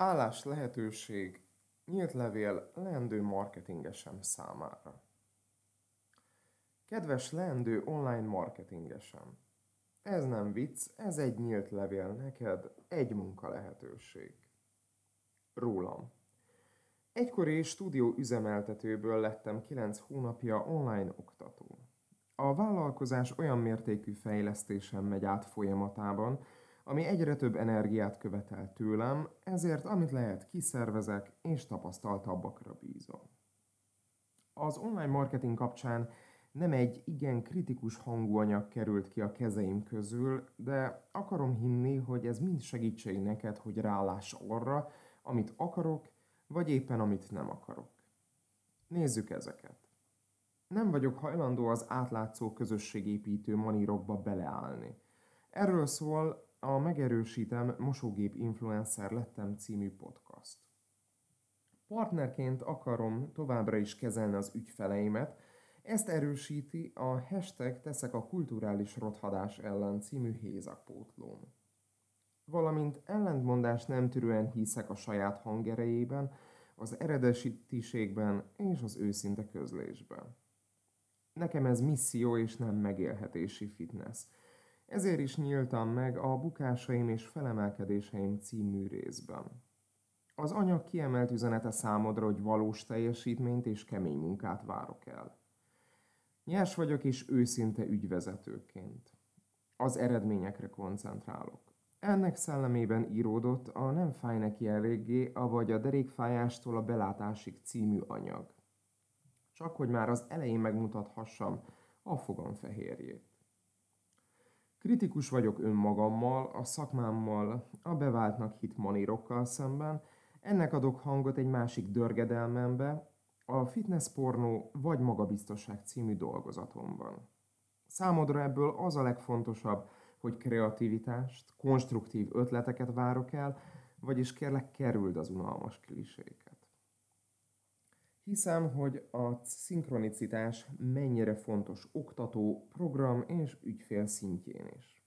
Állás lehetőség, nyílt levél leendő marketingesem számára. Kedves leendő online marketingesem! Ez nem vicc, ez egy nyílt levél neked, egy munka lehetőség. Rólam. Egykori stúdió üzemeltetőből lettem 9 hónapja online oktató. A vállalkozás olyan mértékű fejlesztésen megy át folyamatában, ami egyre több energiát követel tőlem, ezért amit lehet kiszervezek és tapasztaltabbakra bízom. Az online marketing kapcsán nem egy igen kritikus hangú anyag került ki a kezeim közül, de akarom hinni, hogy ez mind segítség neked, hogy ráláss arra, amit akarok, vagy éppen amit nem akarok. Nézzük ezeket. Nem vagyok hajlandó az átlátszó közösségépítő manírokba beleállni. Erről szól a Megerősítem Mosógép Influencer lettem című podcast. Partnerként akarom továbbra is kezelni az ügyfeleimet, ezt erősíti a hashtag Teszek a kulturális rothadás ellen című hézakpótlóm. Valamint ellentmondás nem tűrően hiszek a saját hangerejében, az eredesítiségben és az őszinte közlésben. Nekem ez misszió és nem megélhetési fitness – ezért is nyíltam meg a Bukásaim és Felemelkedéseim című részben. Az anyag kiemelt üzenete számodra, hogy valós teljesítményt és kemény munkát várok el. Nyers vagyok és őszinte ügyvezetőként. Az eredményekre koncentrálok. Ennek szellemében íródott a Nem fáj neki eléggé, avagy a Derékfájástól a belátásig című anyag. Csak hogy már az elején megmutathassam a fogam fehérjét. Kritikus vagyok önmagammal, a szakmámmal, a beváltnak hit manírokkal szemben, ennek adok hangot egy másik dörgedelmembe, a fitness pornó vagy magabiztosság című dolgozatomban. Számodra ebből az a legfontosabb, hogy kreativitást, konstruktív ötleteket várok el, vagyis kérlek kerüld az unalmas kliséket. Hiszem, hogy a szinkronicitás mennyire fontos oktató, program és ügyfél szintjén is.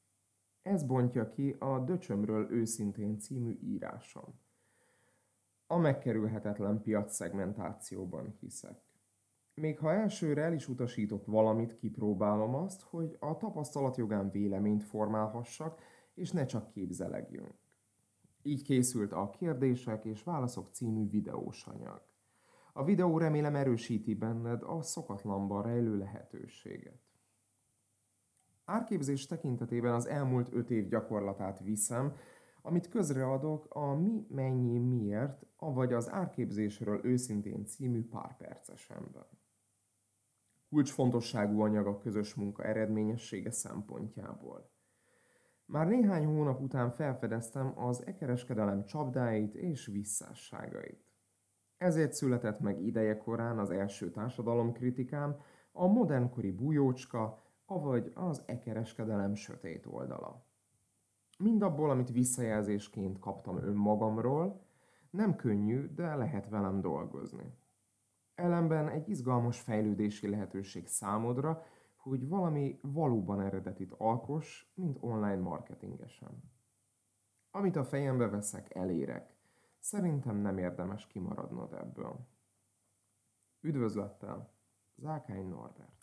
Ez bontja ki a Döcsömről őszintén című írásom. A megkerülhetetlen piac-szegmentációban hiszek. Még ha elsőre el is utasítok valamit, kipróbálom azt, hogy a tapasztalat jogán véleményt formálhassak, és ne csak képzelegjünk. Így készült a Kérdések és Válaszok című videós anyag. A videó remélem erősíti benned a szokatlanban rejlő lehetőséget. Árképzés tekintetében az elmúlt öt év gyakorlatát viszem, amit közreadok a Mi, Mennyi, Miért, avagy az Árképzésről őszintén című párpercesemben. Kulcsfontosságú anyag a közös munka eredményessége szempontjából. Már néhány hónap után felfedeztem az e-kereskedelem csapdáit és visszásságait. Ezért született meg ideje korán az első társadalomkritikám, a modernkori bujócska, avagy az ekereskedelem sötét oldala. Mindabból, amit visszajelzésként kaptam önmagamról, nem könnyű, de lehet velem dolgozni. Ellenben egy izgalmas fejlődési lehetőség számodra, hogy valami valóban eredetit alkos, mint online marketingesen. Amit a fejembe veszek, elérek. Szerintem nem érdemes kimaradnod ebből. Üdvözlettel, Zákány Norbert.